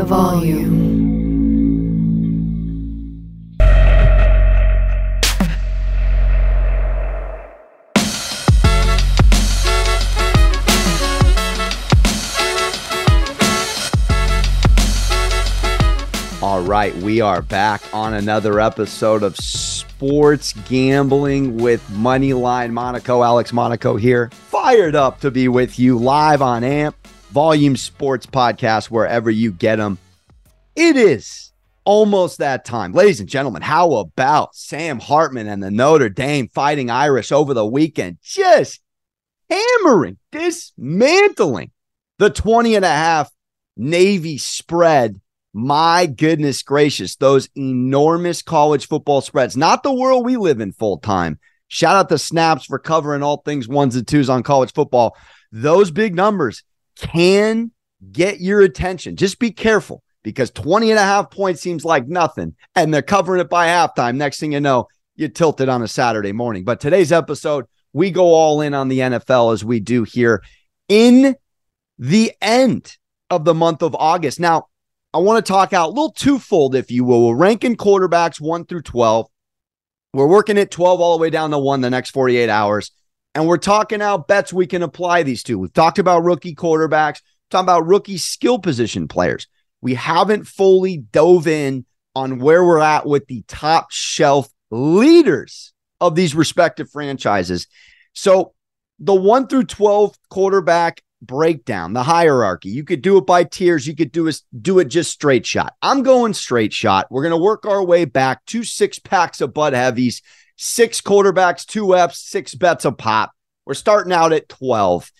the volume. All right, we are back on another episode of Sports Gambling with Moneyline Monaco. Alex Monaco here, fired up to be with you live on AMP, Volume Sports Podcast, wherever you get them. It is almost that time. Ladies and gentlemen, how about Sam Hartman and the Notre Dame Fighting Irish over the weekend? Just hammering, dismantling the 20 and a half Navy spread my goodness gracious, those enormous college football spreads, not the world we live in full time. Shout out to Snaps for covering all things ones and twos on college football. Those big numbers can get your attention. Just be careful because 20 and a half points seems like nothing, and they're covering it by halftime. Next thing you know, you tilted on a Saturday morning. But today's episode, we go all in on the NFL as we do here in the end of the month of August. Now, I want to talk out a little twofold, if you will. We're ranking quarterbacks one through 12. We're working at 12 all the way down to one the next 48 hours. And we're talking out bets we can apply these to. We've talked about rookie quarterbacks, talking about rookie skill position players. We haven't fully dove in on where we're at with the top shelf leaders of these respective franchises. So the one through 12 quarterback breakdown, the hierarchy. You could do it by tiers. You could do it, do it just straight shot. I'm going straight shot. We're going to work our way back to six packs of Bud Heavies, six quarterbacks, two F's, six bets a pop. We're starting out at 12.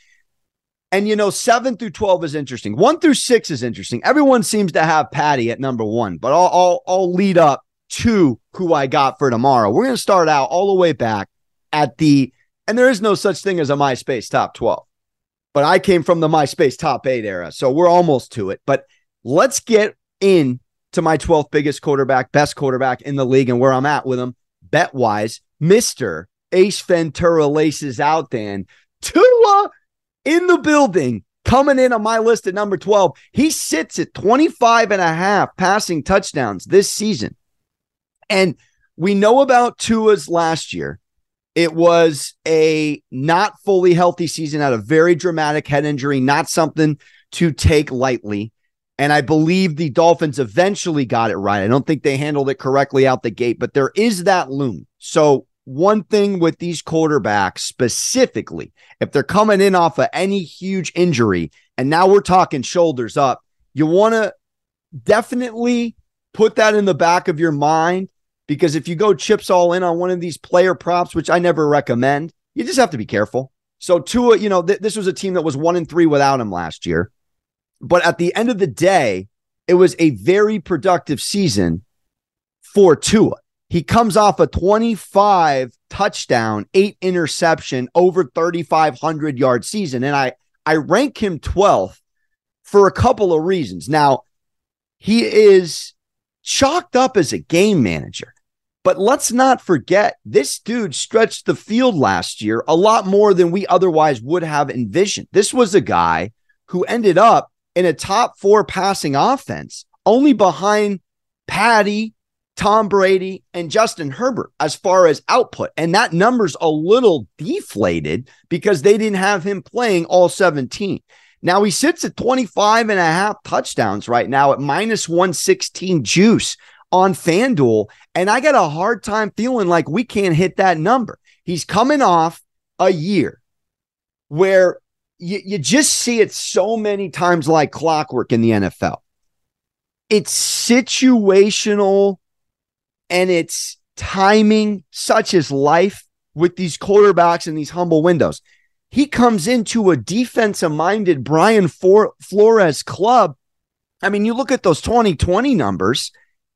And you know, seven through 12 is interesting. One through six is interesting. Everyone seems to have Patty at number one, but I'll, I'll, I'll lead up to who I got for tomorrow. We're going to start out all the way back at the, and there is no such thing as a MySpace top 12 but I came from the MySpace top eight era. So we're almost to it. But let's get in to my 12th biggest quarterback, best quarterback in the league, and where I'm at with him, bet wise, Mr. Ace Ventura laces out Dan. Tua in the building, coming in on my list at number 12. He sits at 25 and a half passing touchdowns this season. And we know about Tua's last year. It was a not fully healthy season, had a very dramatic head injury, not something to take lightly. And I believe the Dolphins eventually got it right. I don't think they handled it correctly out the gate, but there is that loom. So, one thing with these quarterbacks specifically, if they're coming in off of any huge injury, and now we're talking shoulders up, you want to definitely put that in the back of your mind because if you go chips all in on one of these player props, which I never recommend, you just have to be careful. So Tua, you know, th- this was a team that was one and three without him last year, but at the end of the day, it was a very productive season for Tua. He comes off a 25 touchdown, eight interception, over 3,500 yard season, and I I rank him 12th for a couple of reasons. Now, he is chalked up as a game manager. But let's not forget, this dude stretched the field last year a lot more than we otherwise would have envisioned. This was a guy who ended up in a top four passing offense, only behind Patty, Tom Brady, and Justin Herbert as far as output. And that number's a little deflated because they didn't have him playing all 17. Now he sits at 25 and a half touchdowns right now at minus 116 juice on FanDuel. And I got a hard time feeling like we can't hit that number. He's coming off a year where you, you just see it so many times like clockwork in the NFL. It's situational and it's timing, such as life with these quarterbacks and these humble windows. He comes into a defensive minded Brian Flores club. I mean, you look at those 2020 numbers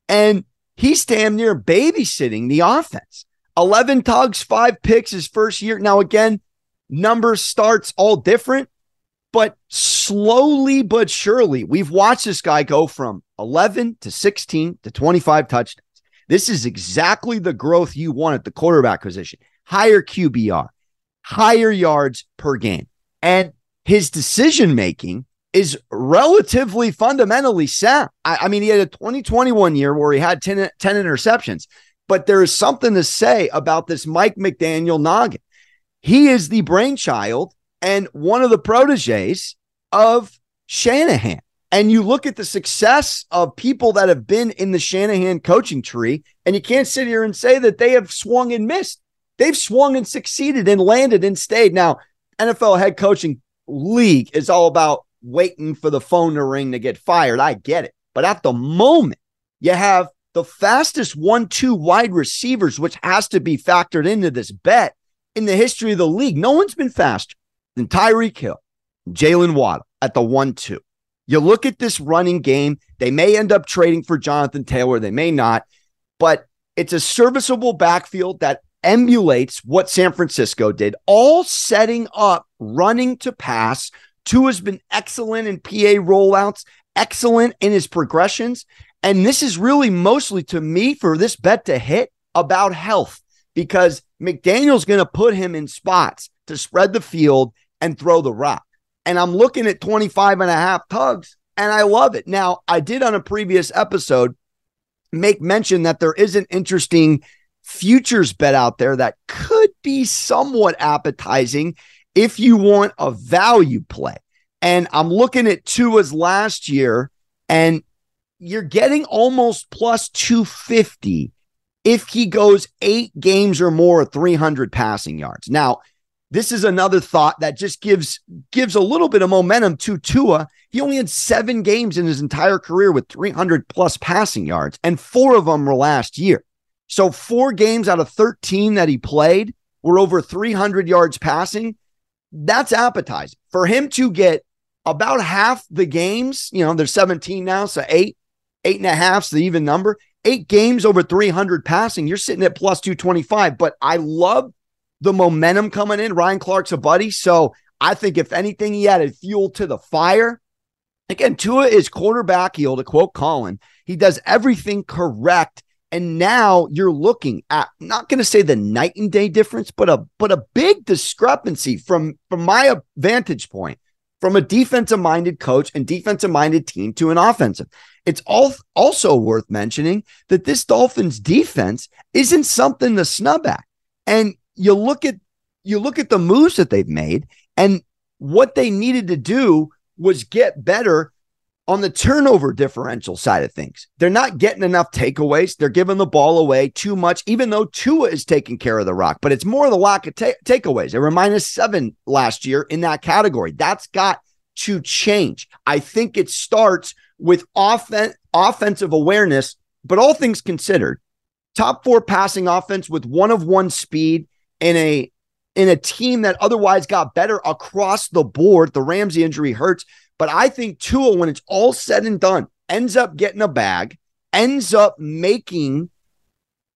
and he's damn near babysitting the offense. 11 tugs, five picks his first year. Now, again, numbers starts all different, but slowly but surely, we've watched this guy go from 11 to 16 to 25 touchdowns. This is exactly the growth you want at the quarterback position. Higher QBR, higher yards per game. And his decision making is relatively fundamentally sound. I, I, mean, he had a 2021 year where he had 10, 10 interceptions, but there is something to say about this Mike McDaniel noggin. He is the brainchild and one of the proteges of Shanahan. And you look at the success of people that have been in the Shanahan coaching tree, and you can't sit here and say that they have swung and missed. They've swung and succeeded and landed and stayed. Now, NFL head coaching league is all about waiting for the phone to ring to get fired. I get it. But at the moment, you have the fastest one two wide receivers, which has to be factored into this bet in the history of the league. No one's been faster than Tyreek Hill, Jalen Waddle at the one two. You look at this running game, they may end up trading for Jonathan Taylor, they may not, but it's a serviceable backfield that emulates what San Francisco did, all setting up running to pass. Tua has been excellent in PA rollouts, excellent in his progressions. And this is really mostly to me for this bet to hit about health because McDaniel's going to put him in spots to spread the field and throw the rock. And I'm looking at 25 and a half tugs and I love it. Now, I did on a previous episode make mention that there is an interesting futures bet out there that could be somewhat appetizing if you want a value play. And I'm looking at Tua's last year, and you're getting almost plus 250 if he goes eight games or more, 300 passing yards. Now, this is another thought that just gives gives a little bit of momentum to Tua. He only had seven games in his entire career with 300 plus passing yards, and four of them were last year. So, four games out of 13 that he played were over 300 yards passing. That's appetizing for him to get about half the games. You know, there's 17 now, so eight, eight and a half's the even number. Eight games over 300 passing. You're sitting at plus 225. But I love the momentum coming in. Ryan Clark's a buddy. So I think if anything, he added fuel to the fire. Again, Tua is quarterback heel, to quote Colin. He does everything correct and now you're looking at not going to say the night and day difference, but a but a big discrepancy from from my vantage point from a defensive minded coach and defensive minded team to an offensive. It's all also worth mentioning that this Dolphins defense isn't something to snub at. And you look at you look at the moves that they've made and what they needed to do was get better on the turnover differential side of things, they're not getting enough takeaways. They're giving the ball away too much, even though Tua is taking care of the rock, but it's more the lack of ta- takeaways. They were minus seven last year in that category. That's got to change. I think it starts with offen- offensive awareness, but all things considered, top four passing offense with one of one speed in a in a team that otherwise got better across the board. The Ramsey injury hurts. But I think Tua, when it's all said and done, ends up getting a bag, ends up making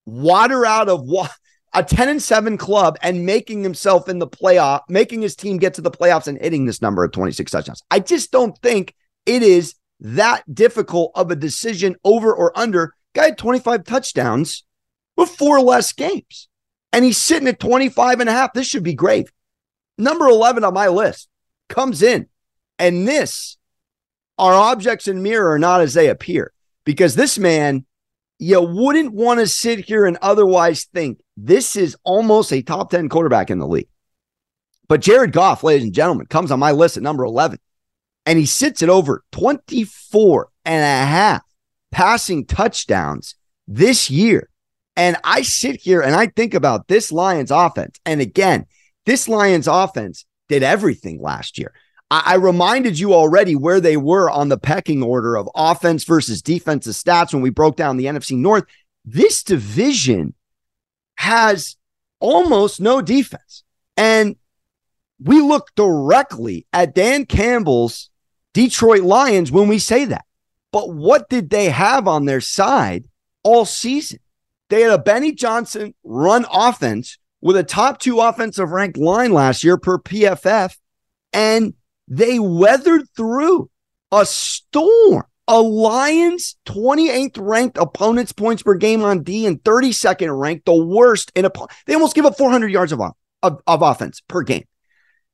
water out of wa- a 10 and 7 club and making himself in the playoff, making his team get to the playoffs and hitting this number of 26 touchdowns. I just don't think it is that difficult of a decision over or under. Guy had 25 touchdowns with four less games. And he's sitting at 25 and a half. This should be great. Number 11 on my list comes in and this are objects in mirror are not as they appear because this man, you wouldn't want to sit here and otherwise think this is almost a top 10 quarterback in the league. But Jared Goff, ladies and gentlemen, comes on my list at number 11 and he sits at over 24 and a half passing touchdowns this year. And I sit here and I think about this Lions offense. And again, this Lions offense did everything last year. I, I reminded you already where they were on the pecking order of offense versus defensive stats when we broke down the NFC North. This division has almost no defense. And we look directly at Dan Campbell's Detroit Lions when we say that. But what did they have on their side all season? They had a Benny Johnson run offense with a top two offensive ranked line last year per PFF. And they weathered through a storm. A Lions 28th ranked opponents points per game on D and 32nd ranked, the worst in a. They almost give up 400 yards of, of, of offense per game.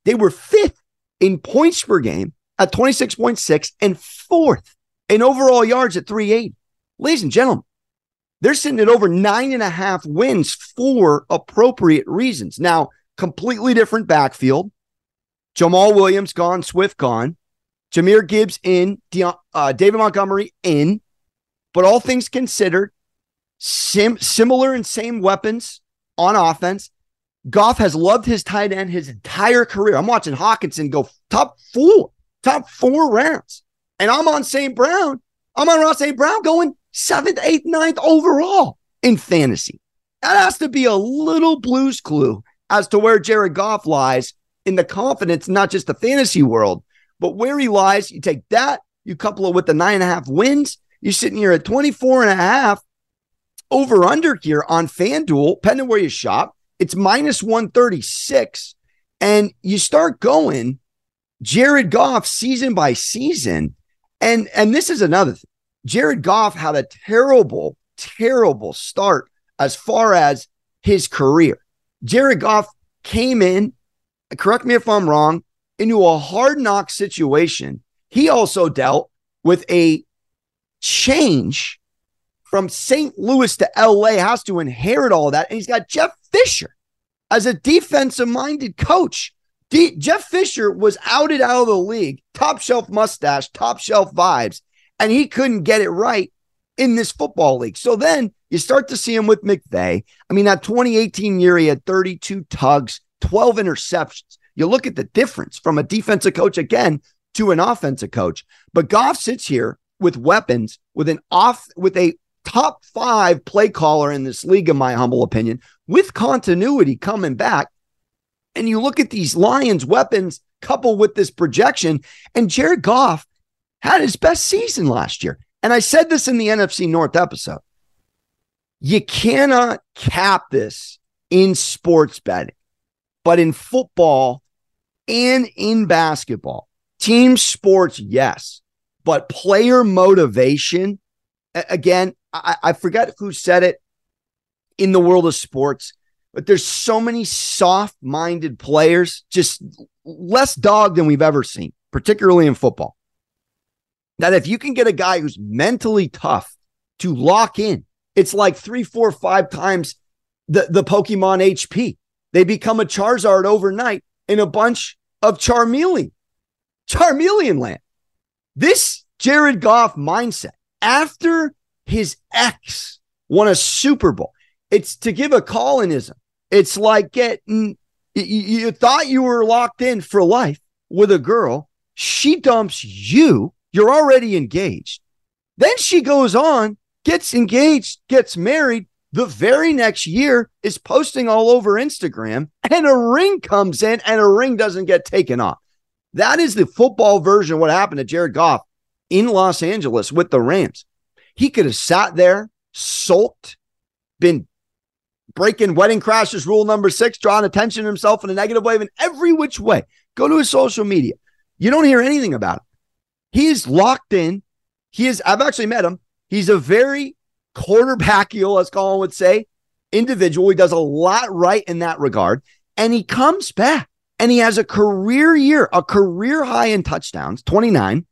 They were fifth in points per game at 26.6 and fourth in overall yards at 380. Ladies and gentlemen, they're sitting at over nine and a half wins for appropriate reasons. Now, completely different backfield. Jamaal Williams gone, Swift gone, Jahmyr Gibbs in, uh, David Montgomery in. But all things considered, sim- similar and same weapons on offense. Goff has loved his tight end his entire career. I'm watching Hockenson go top four, top four rounds. And I'm on St. Brown. I'm on Ross St. Brown going seventh, eighth, ninth overall in fantasy. That has to be a little blues clue as to where Jared Goff lies in the confidence, not just the fantasy world, but where he lies. You take that, you couple it with the nine and a half wins. You're sitting here at 24 and a half over under here on FanDuel, depending where you shop. It's minus 136. And you start going Jared Goff season by season. And and this is another thing. Jared Goff had a terrible, terrible start as far as his career. Jared Goff came in, correct me if I'm wrong, into a hard knock situation. He also dealt with a change from St. Louis to LA, has to inherit all that. And he's got Jeff Fisher as a defensive minded coach. Jeff Fisher was outed out of the league, top shelf mustache, top shelf vibes, and he couldn't get it right in this football league. So then you start to see him with McVay. I mean, that 2018 year, he had 32 tugs, 12 interceptions. You look at the difference from a defensive coach again to an offensive coach. But Goff sits here with weapons, with an off, with a top five play caller in this league, in my humble opinion, with continuity coming back. And you look at these Lions weapons coupled with this projection, and Jared Goff had his best season last year. And I said this in the NFC North episode. You cannot cap this in sports betting, but in football and in basketball, team sports, yes, but player motivation, again, I, I forget who said it in the world of sports, but there's so many soft minded players, just less dog than we've ever seen, particularly in football. That if you can get a guy who's mentally tough to lock in, it's like three, four, five times the, the Pokemon HP. They become a Charizard overnight in a bunch of Charmeleon, Charmeleon land. This Jared Goff mindset after his ex won a Super Bowl, it's to give a Collinism. It's like getting, you thought you were locked in for life with a girl. She dumps you. You're already engaged. Then she goes on gets engaged, gets married, the very next year is posting all over Instagram, and a ring comes in and a ring doesn't get taken off. That is the football version of what happened to Jared Goff in Los Angeles with the Rams. He could have sat there, sulked, been breaking wedding crashes rule number six, drawing attention to himself in a negative way in every which way. Go to his social media. You don't hear anything about him. He is locked in. He is, I've actually met him. He's a very quarterbackial, as Colin would say, individual. He does a lot right in that regard. And he comes back and he has a career year, a career high in touchdowns, 29,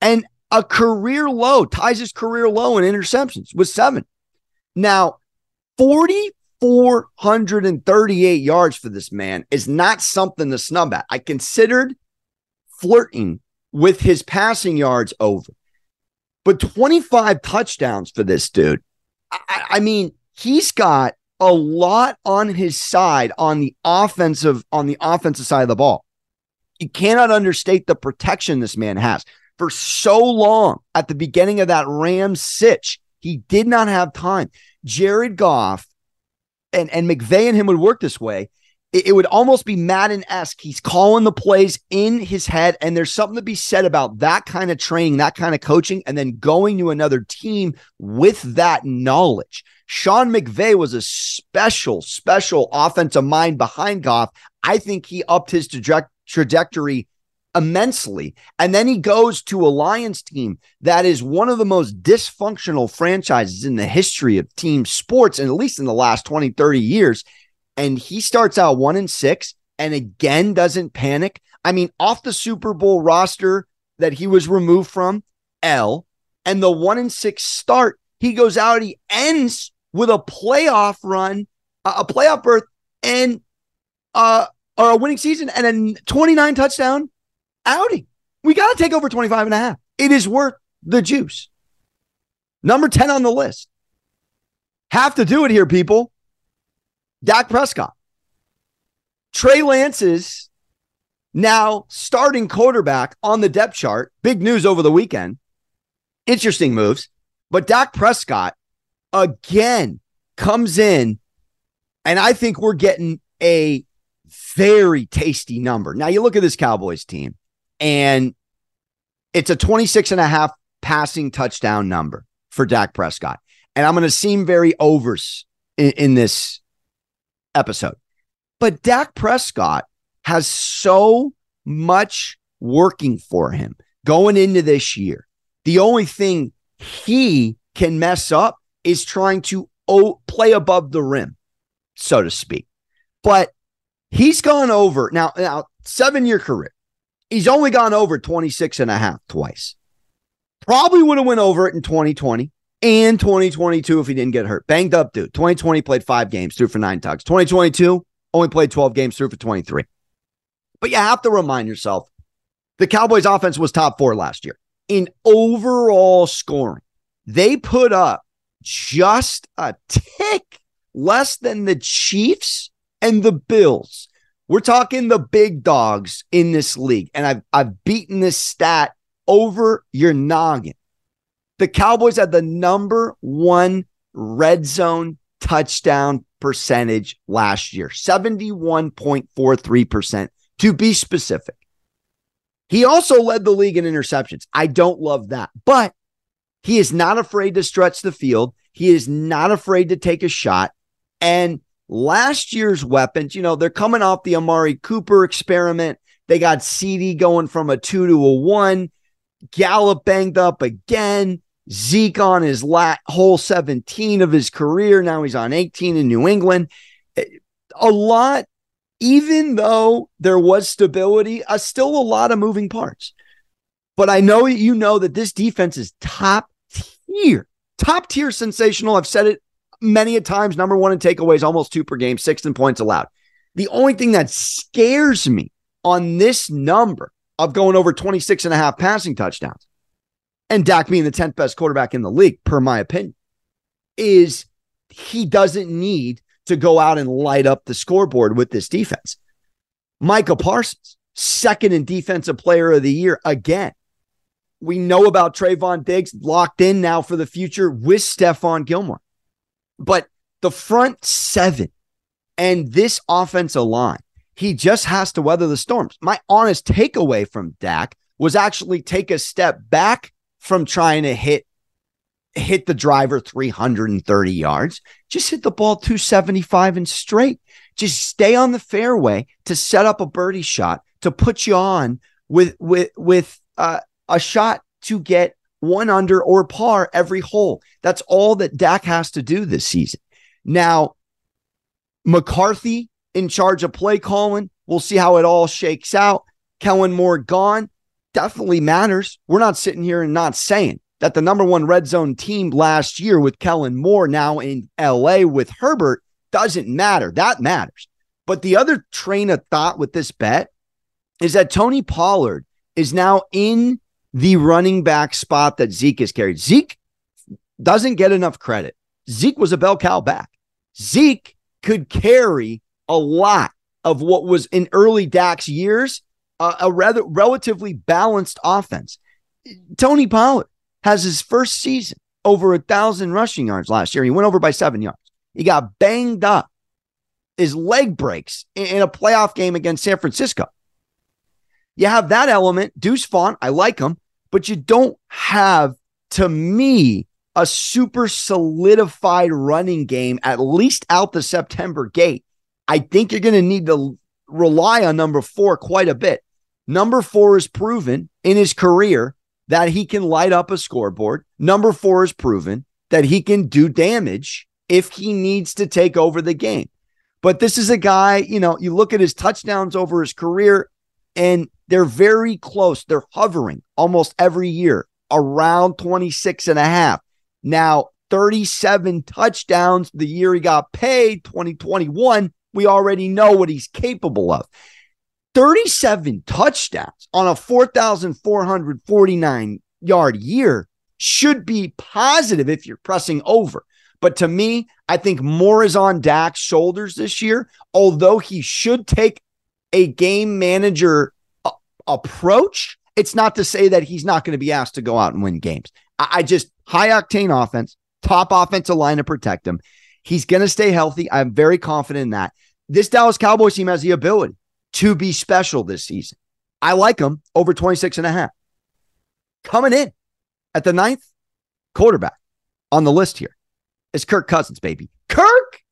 and a career low, ties his career low in interceptions with seven. Now, 4,438 yards for this man is not something to snub at. I considered flirting with his passing yards over. But 25 touchdowns for this dude. I, I mean, he's got a lot on his side on the offensive on the offensive side of the ball. You cannot understate the protection this man has. For so long at the beginning of that Rams sitch, he did not have time. Jared Goff and, and McVay and him would work this way it, it would almost be Madden esque. He's calling the plays in his head, and there's something to be said about that kind of training, that kind of coaching, and then going to another team with that knowledge. Sean McVay was a special, special offensive mind behind Goff. I think he upped his traje- trajectory immensely. And then he goes to a Lions team that is one of the most dysfunctional franchises in the history of team sports, and at least in the last 20, 30 years and he starts out one and six and again doesn't panic. I mean, off the Super Bowl roster, that he was removed from, L, and the one and six start, he goes out, he ends with a playoff run, a playoff berth, and uh, or a winning season and a 29 touchdown outing. We got to take over 25 and a half. It is worth the juice. Number 10 on the list. Have to do it here, people. Dak Prescott. Trey Lance's now starting quarterback on the depth chart. Big news over the weekend. Interesting moves. But Dak Prescott again comes in, and I think we're getting a very tasty number. Now, you look at this Cowboys team, and it's a 26 and a half passing touchdown number for Dak Prescott. And I'm going to seem very overs in, in this episode. But Dak Prescott has so much working for him going into this year. The only thing he can mess up is trying to o- play above the rim, so to speak. But he's gone over now, now seven year career. He's only gone over 26 and a half twice. Probably would have went over it in 2020 and 2022 if he didn't get hurt. Banged up dude. 2020 played five games, threw for nine tugs. 2022 only played 12 games, threw for 23. But you have to remind yourself the Cowboys offense was top four last year in overall scoring. They put up just a tick less than the Chiefs and the Bills. We're talking the big dogs in this league. And I've, I've beaten this stat over your noggin. The Cowboys had the number one red zone touchdown percentage last year 71.43% to be specific. He also led the league in interceptions. I don't love that, but he is not afraid to stretch the field. He is not afraid to take a shot. And last year's weapons, you know, they're coming off the Amari Cooper experiment. They got CD going from a two to a one. Gallup banged up again. Zeke on his lat whole 17 of his career. Now he's on 18 in New England. A lot, even though there was stability, uh, still a lot of moving parts. But I know you know that this defense is top tier, top tier sensational. I've said it many a times. Number one in takeaways, almost two per game, sixth in points allowed. The only thing that scares me on this number of going over 26 and a half passing touchdowns and Dak being the 10th best quarterback in the league, per my opinion, is he doesn't need to go out and light up the scoreboard with this defense. Micah Parsons, second in defensive player of the year again. We know about Trevon Diggs locked in now for the future with Stephon Gilmore. But the front seven and this offensive line, he just has to weather the storms. My honest takeaway from Dak was actually take a step back from trying to hit hit the driver 330 yards. Just hit the ball 275 and straight. Just stay on the fairway to set up a birdie shot to put you on with with with uh, a shot to get one under or par every hole. That's all that Dak has to do this season. Now, McCarthy in charge of play calling. We'll see how it all shakes out. Kellen Moore gone definitely matters. We're not sitting here and not saying that the number one red zone team last year with Kellen Moore now in LA with Herbert doesn't matter. That matters. But the other train of thought with this bet is that Tony Pollard is now in the running back spot that Zeke has carried. Zeke doesn't get enough credit. Zeke was a bell cow back. Zeke could carry a lot of what was in early Dak's years uh, a rather relatively balanced offense. Tony Pollard has his first season over a thousand rushing yards last year. He went over by seven yards. He got banged up. His leg breaks in a playoff game against San Francisco. You have that element. Deuce Vaughn, I like him, but you don't have, to me, a super solidified running game, at least out the September gate. I think you're going to need to rely on number four quite a bit. Number four is proven in his career that he can light up a scoreboard. Number four is proven that he can do damage if he needs to take over the game. But this is a guy, you know, you look at his touchdowns over his career, and They're very close. They're hovering almost every year around 26 and a half. Now, 37 touchdowns the year he got paid, 2021. We already know what he's capable of. 37 touchdowns on a 4,449 yard year should be positive if you're pressing over. But to me, I think more is on Dak's shoulders this year, although he should take a game manager approach. It's not to say that he's not going to be asked to go out and win games. I, I just high octane offense, top offensive line to protect him. He's going to stay healthy. I'm very confident in that. This Dallas Cowboys team has the ability to be special this season. I like him over 26 and a half. Coming in at the ninth quarterback on the list here is Kirk Cousins, baby. Kirk,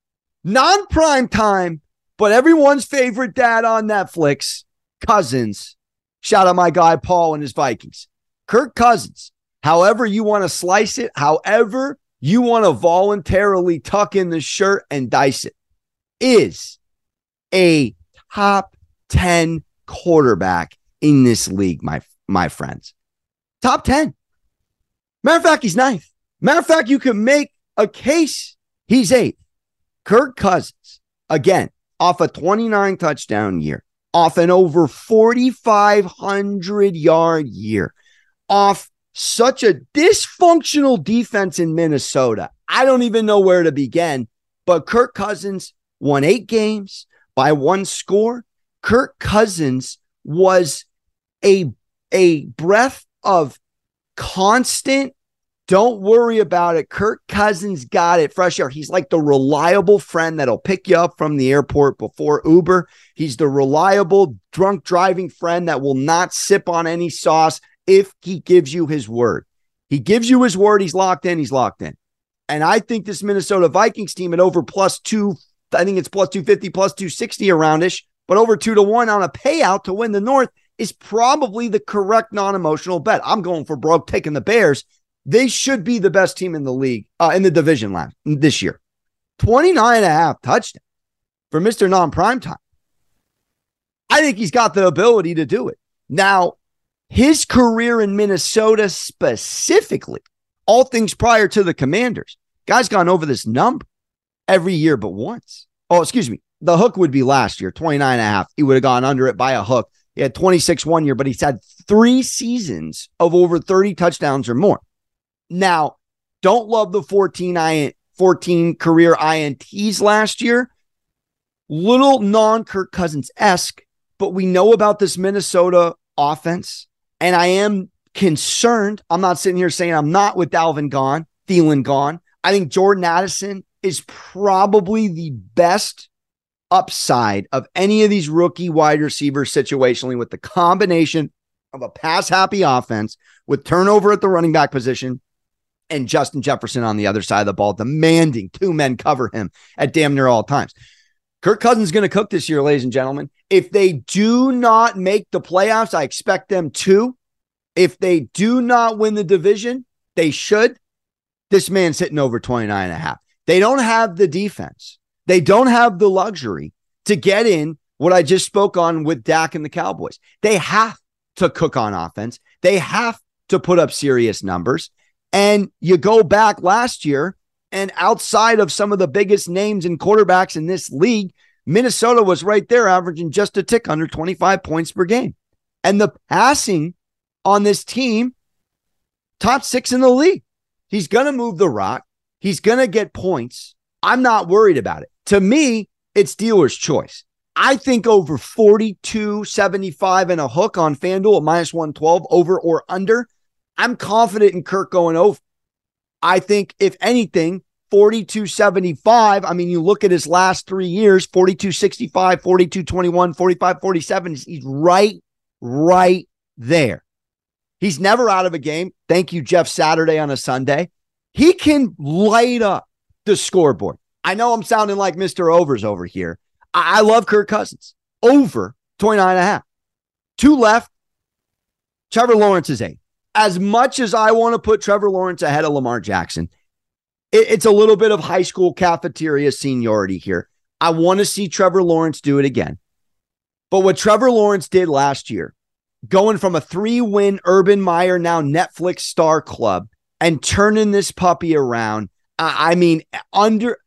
non prime time, but everyone's favorite dad on Netflix, Cousins. Shout out my guy Paul and his Vikings. Kirk Cousins, however you want to slice it, however you want to voluntarily tuck in the shirt and dice it, is a top 10 quarterback in this league, my, my friends. Top 10. Matter of fact, he's ninth. Matter of fact, you can make a case he's eighth. Kirk Cousins, again, off a 29 touchdown year, off an over 4,500 yard year, off such a dysfunctional defense in Minnesota. I don't even know where to begin, but Kirk Cousins won eight games by one score. Kirk Cousins was a, a breath of constant don't worry about it. Kirk Cousins got it fresh air. He's like the reliable friend that'll pick you up from the airport before Uber. He's the reliable drunk driving friend that will not sip on any sauce if he gives you his word. He gives you his word. He's locked in. He's locked in. And I think this Minnesota Vikings team at over plus two, I think it's plus 250, plus 260 aroundish, but over two to one on a payout to win the North is probably the correct non emotional bet. I'm going for broke, taking the Bears. They should be the best team in the league, uh, in the division last this year. 29 and a half touchdown for Mr. Non Prime Time. I think he's got the ability to do it. Now, his career in Minnesota specifically, all things prior to the Commanders, guy's gone over this number every year but once. Oh, excuse me. The hook would be last year, 29 and a half. He would have gone under it by a hook. He had 26 one year, but he's had three seasons of over 30 touchdowns or more. Now, don't love the 14 I 14 career INTs last year. Little non Kirk Cousins esque, but we know about this Minnesota offense. And I am concerned. I'm not sitting here saying I'm not with Dalvin gone, Thielen gone. I think Jordan Addison is probably the best upside of any of these rookie wide receivers situationally with the combination of a pass happy offense with turnover at the running back position and Justin Jefferson on the other side of the ball, demanding two men cover him at damn near all times. Kirk Cousins is going to cook this year, ladies and gentlemen. If they do not make the playoffs, I expect them to. If they do not win the division, they should. This man's hitting over 29 and a half. They don't have the defense. They don't have the luxury to get in what I just spoke on with Dak and the Cowboys. They have to cook on offense. They have to put up serious numbers. And you go back last year, and outside of some of the biggest names and quarterbacks in this league, Minnesota was right there, averaging just a tick under 25 points per game. And the passing on this team, top six in the league. He's going to move the rock. He's going to get points. I'm not worried about it. To me, it's dealer's choice. I think over 42, 75 and a hook on FanDuel at minus 112 over or under I'm confident in Kirk going over. I think, if anything, 4275. I mean, you look at his last three years 4265, 4221, 4547. He's right, right there. He's never out of a game. Thank you, Jeff Saturday on a Sunday. He can light up the scoreboard. I know I'm sounding like Mr. Overs over here. I, I love Kirk Cousins. Over 29 and a half. Two left. Trevor Lawrence is eight as much as I want to put Trevor Lawrence ahead of Lamar Jackson, it, it's a little bit of high school cafeteria seniority here. I want to see Trevor Lawrence do it again. But what Trevor Lawrence did last year going from a three win Urban Meyer, now Netflix star club, and turning this puppy around. I mean, under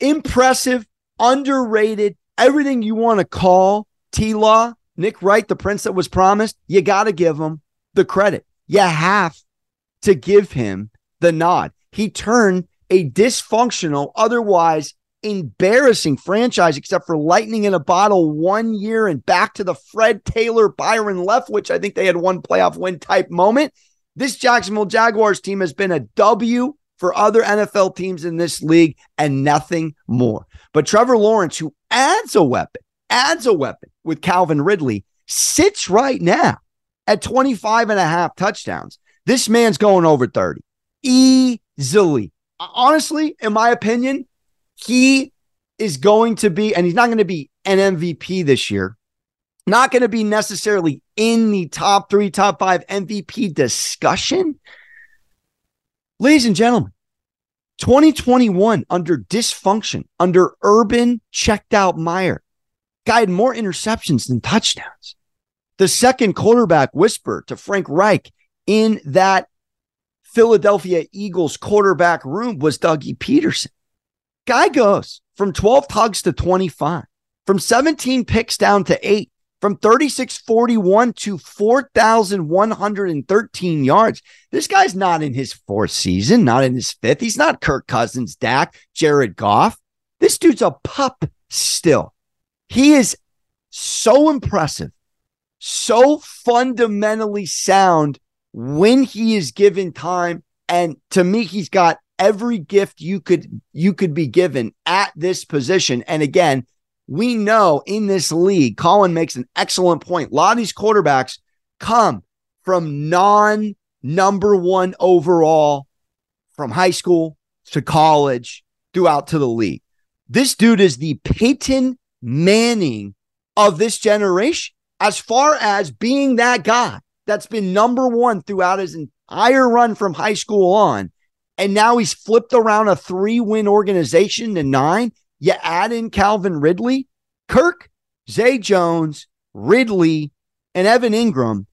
impressive, underrated, everything you want to call T Law, Nick Wright, the prince that was promised. You got to give him the credit. You have to give him the nod. He turned a dysfunctional, otherwise embarrassing franchise, except for lightning in a bottle one year and back to the Fred Taylor, Byron Leftwich. I think they had one playoff win type moment. This Jacksonville Jaguars team has been a W for other NFL teams in this league and nothing more. But Trevor Lawrence, who adds a weapon, adds a weapon with Calvin Ridley, sits right now at 25 and a half touchdowns. This man's going over 30 easily. Honestly, in my opinion, he is going to be, and he's not going to be an MVP this year, not going to be necessarily in the top three, top five MVP discussion. Ladies and gentlemen, 2021 under dysfunction, under Urban checked out Meyer, guy had more interceptions than touchdowns. The second quarterback whisper to Frank Reich in that Philadelphia Eagles quarterback room was Dougie Pederson. Guy goes from 12 tugs to 25, from 17 picks down to eight, from 3641 to 4,113 yards. This guy's not in his fourth season, not in his fifth. He's not Kirk Cousins, Dak, Jared Goff. This dude's a pup still. He is so impressive, so fundamentally sound when he is given time. And to me, he's got every gift you could you could be given at this position. And again, we know in this league, Colin makes an excellent point. A lot of these quarterbacks come from non number one overall from high school to college throughout to the league. This dude is the Peyton Manning of this generation as far as being that guy that's been number one throughout his entire run from high school on. And now he's flipped around a three win organization to nine. You add in Calvin Ridley, Kirk, Zay Jones, Ridley, and Evan Engram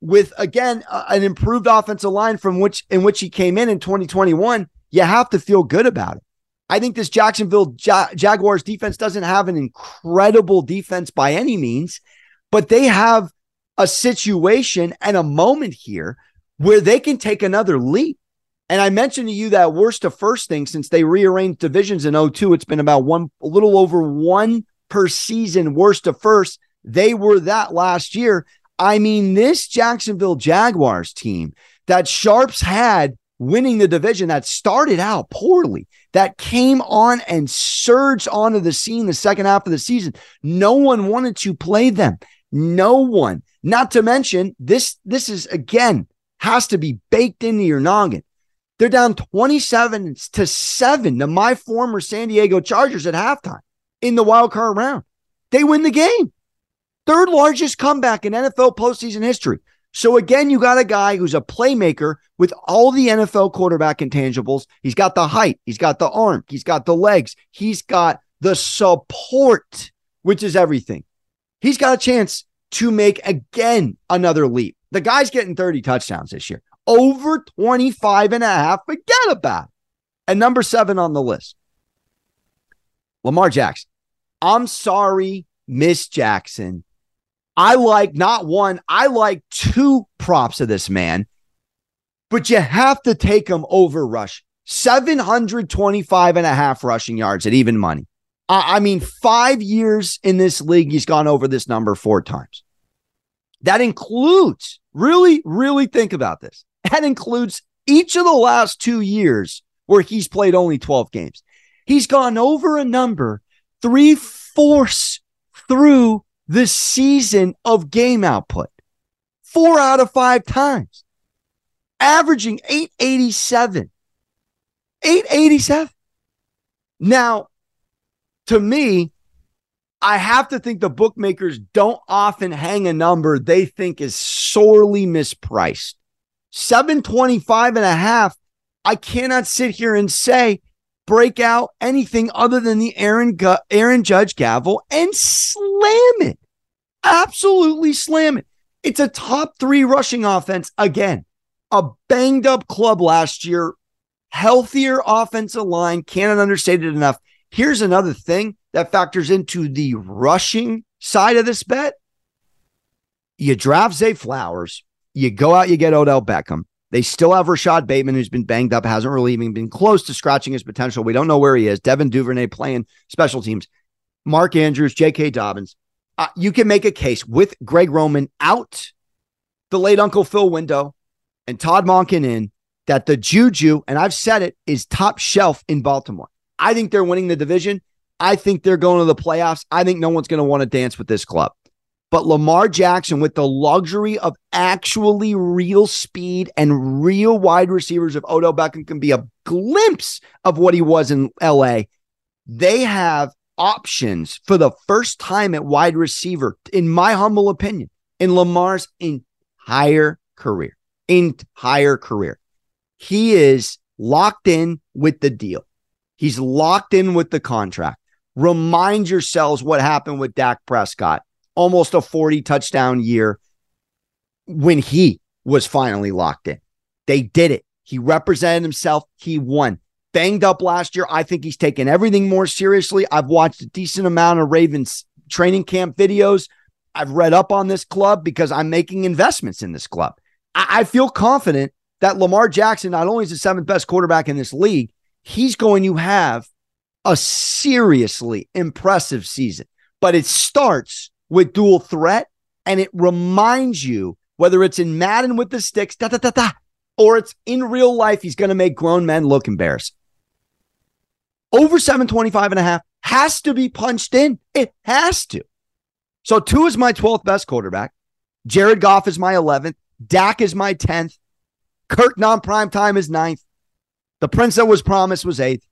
with again uh, an improved offensive line from which in which he came in in 2021 you have to feel good about it i think this jacksonville ja- jaguars defense doesn't have an incredible defense by any means but they have a situation and a moment here where they can take another leap and I mentioned to you that worst to first thing since they rearranged divisions in 02. It's been about one, a little over one per season, worst to first. They were that last year. I mean, this Jacksonville Jaguars team that Sharps had winning the division that started out poorly, that came on and surged onto the scene the second half of the season. No one wanted to play them. No one. Not to mention, this this is again has to be baked into your noggin. They're down 27 to 7 to my former San Diego Chargers at halftime in the wild card round. They win the game. Third largest comeback in NFL postseason history. So again, you got a guy who's a playmaker with all the NFL quarterback intangibles. He's got the height, he's got the arm, he's got the legs, he's got the support, which is everything. He's got a chance to make again another leap. The guy's getting 30 touchdowns this year over 25 and a half. Forget about it. And number seven on the list, Lamar Jackson. I'm sorry, Miss Jackson. I like not one, I like two props of this man, but you have to take him over rush. 725 and a half rushing yards at even money. I mean, five years in this league, he's gone over this number four times. That includes, really, really think about this. That includes each of the last two years where he's played only 12 games. He's gone over a number three fourths through the season of game output, four out of five times, averaging 887. 887. Now, to me, I have to think the bookmakers don't often hang a number they think is sorely mispriced. 725 and a half. I cannot sit here and say break out anything other than the Aaron Gu- Aaron Judge gavel and slam it. Absolutely slam it. It's a top three rushing offense again. A banged up club last year, healthier offensive line. Can't understate it enough. Here's another thing that factors into the rushing side of this bet. You draft Zay Flowers, you go out, you get Odell Beckham. They still have Rashod Bateman, who's been banged up, hasn't really even been close to scratching his potential. We don't know where he is. Devin Duvernay playing special teams. Mark Andrews, J.K. Dobbins. Uh, you can make a case with Greg Roman out the late Uncle Phil window and Todd Monken in that the Juju, and I've said it, is top shelf in Baltimore. I think they're winning the division. I think they're going to the playoffs. I think no one's going to want to dance with this club. But Lamar Jackson, with the luxury of actually real speed and real wide receivers, if Odell Beckham can be a glimpse of what he was in LA, they have options for the first time at wide receiver, in my humble opinion, in Lamar's entire career. Entire career. He is locked in with the deal. He's locked in with the contract. Remind yourselves what happened with Dak Prescott almost a 40 touchdown year when he was finally locked in. They did it. He represented himself. He won. Banged up last year. I think he's taken everything more seriously. I've watched a decent amount of Ravens training camp videos. I've read up on this club because I'm making investments in this club. I, I feel confident that Lamar Jackson not only is the seventh best quarterback in this league, he's going to have a seriously impressive season. But it starts with dual threat, and it reminds you whether it's in Madden with the sticks, da da da da, or it's in real life, he's going to make grown men look embarrassed. Over 725 and a half has to be punched in. It has to. So Tua is my 12th best quarterback. Jared Goff is my 11th. Dak is my 10th. Kirk non-prime time is ninth. The prince that was promised was eighth.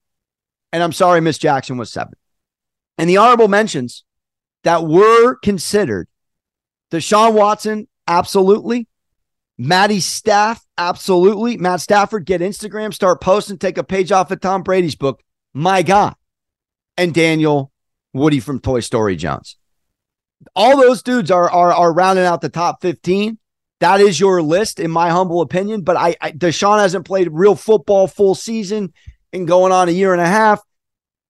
And I'm sorry, Miss Jackson was seventh. And the honorable mentions that were considered. Deshaun Watson, absolutely. Matty Staff, absolutely. Matt Stafford, get Instagram, start posting, take a page off of Tom Brady's book. My God. And Daniel Woody from Toy Story Jones. All those dudes are, are, are rounding out the top 15. That is your list, in my humble opinion. But I, I Deshaun hasn't played real football full season and going on a year and a half.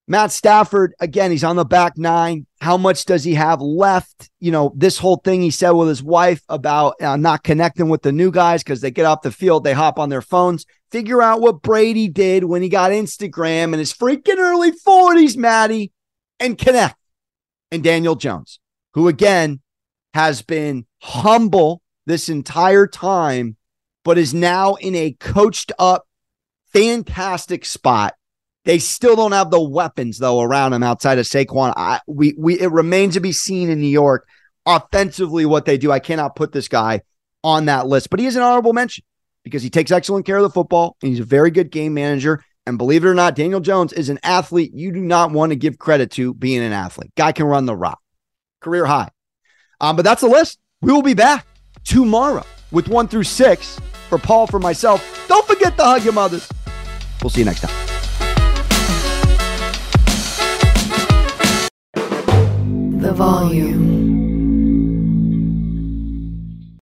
Matt Stafford, again, he's on the back nine. How much does he have left? You know, this whole thing he said with his wife about uh, not connecting with the new guys because they get off the field, they hop on their phones. Figure out what Brady did when he got Instagram in his freaking early 40s, Maddie, and connect. And Daniel Jones, who again has been humble this entire time, but is now in a coached up, fantastic spot they still don't have the weapons though around him outside of Saquon. I, we we it remains to be seen in New York offensively what they do. I cannot put this guy on that list, but he is an honorable mention because he takes excellent care of the football and he's a very good game manager. And believe it or not, Daniel Jones is an athlete you do not want to give credit to being an athlete. Guy can run the rock, career high. Um, but that's the list. We will be back tomorrow with one through six for Paul, for myself. Don't forget to hug your mothers. We'll see you next time. the volume.